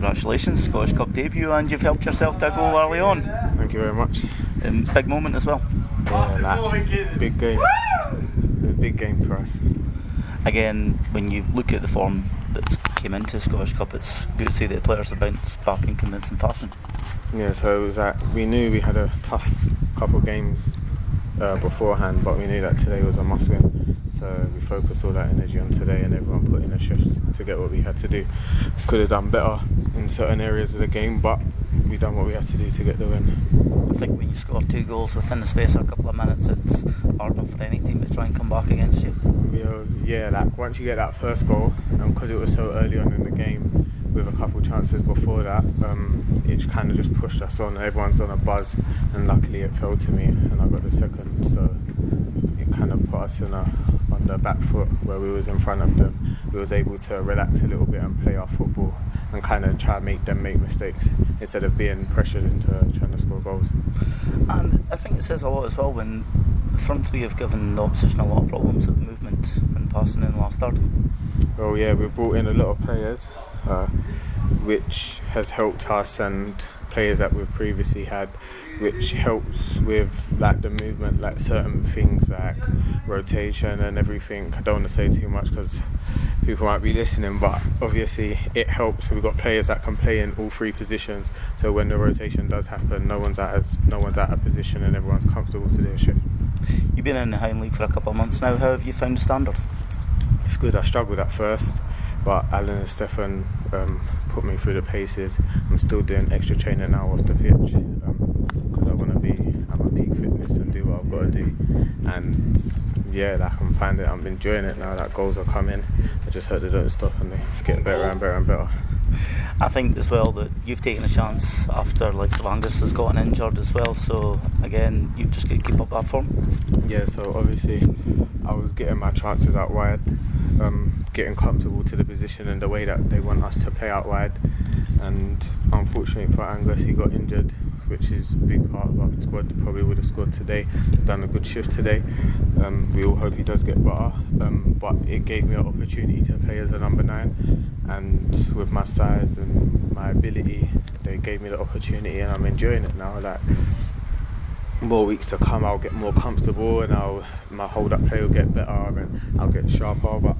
congratulations, Scottish Cup debut, and you've helped yourself to a goal early on. Thank you very much. Um, big moment as well. Yeah, big game. A big game for us. Again, when you look at the form that's came into Scottish Cup, it's good to see that the players have bounced back in convincing fashion. Yeah, so it was that we knew we had a tough couple of games uh, beforehand, but we knew that today was a must win. So we focused all that energy on today, and everyone put in a shift to get what we had to do. Could have done better in certain areas of the game, but we done what we had to do to get the win. I think when you score two goals within the space of a couple of minutes, it's hard enough for any team to try and come back against you. You know, yeah, like once you get that first goal, and because it was so early on in the game, with a couple of chances before that, um, it kind of just pushed us on. Everyone's on a buzz, and luckily it fell to me, and I got the second. So it kind of put us in a on the back foot where we was in front of them. We was able to relax a little bit and play our football, and kind of try to make them make mistakes instead of being pressured into trying to score goals. And I think it says a lot as well when the front three have given the opposition a lot of problems with movement and passing in last third. Well, yeah, we've brought in a lot of players uh, which has helped us and players that we've previously had, which helps with like the movement, like certain things like rotation and everything. I don't want to say too much because people might be listening, but obviously it helps. We've got players that can play in all three positions, so when the rotation does happen, no one's out of no one's out of position and everyone's comfortable to do a shift. You've been in the Highland League for a couple of months now. How have you found the standard? It's good. I struggled at first but Alan and Stefan um, put me through the paces. I'm still doing extra training now off the pitch because um, I want to be at my peak fitness and do what I've got to do. And yeah, like I'm finding it. I'm enjoying it now. That goals are coming. I just hope they don't stop and they get better and better and better. I think as well that you've taken a chance after like Savangas has gotten injured as well. So again, you've just got to keep up that form. Yeah. So obviously, I was getting my chances out wide, um, getting comfortable to the position and the way that they want us to play out wide. And unfortunately for Angus, he got injured which is a big part of our squad. Probably would have scored today, done a good shift today. Um, we all hope he does get better, um, but it gave me an opportunity to play as a number nine, and with my size and my ability, they gave me the opportunity, and I'm enjoying it now. Like more weeks to come, I'll get more comfortable, and I'll my hold up play will get better, and I'll get sharper. But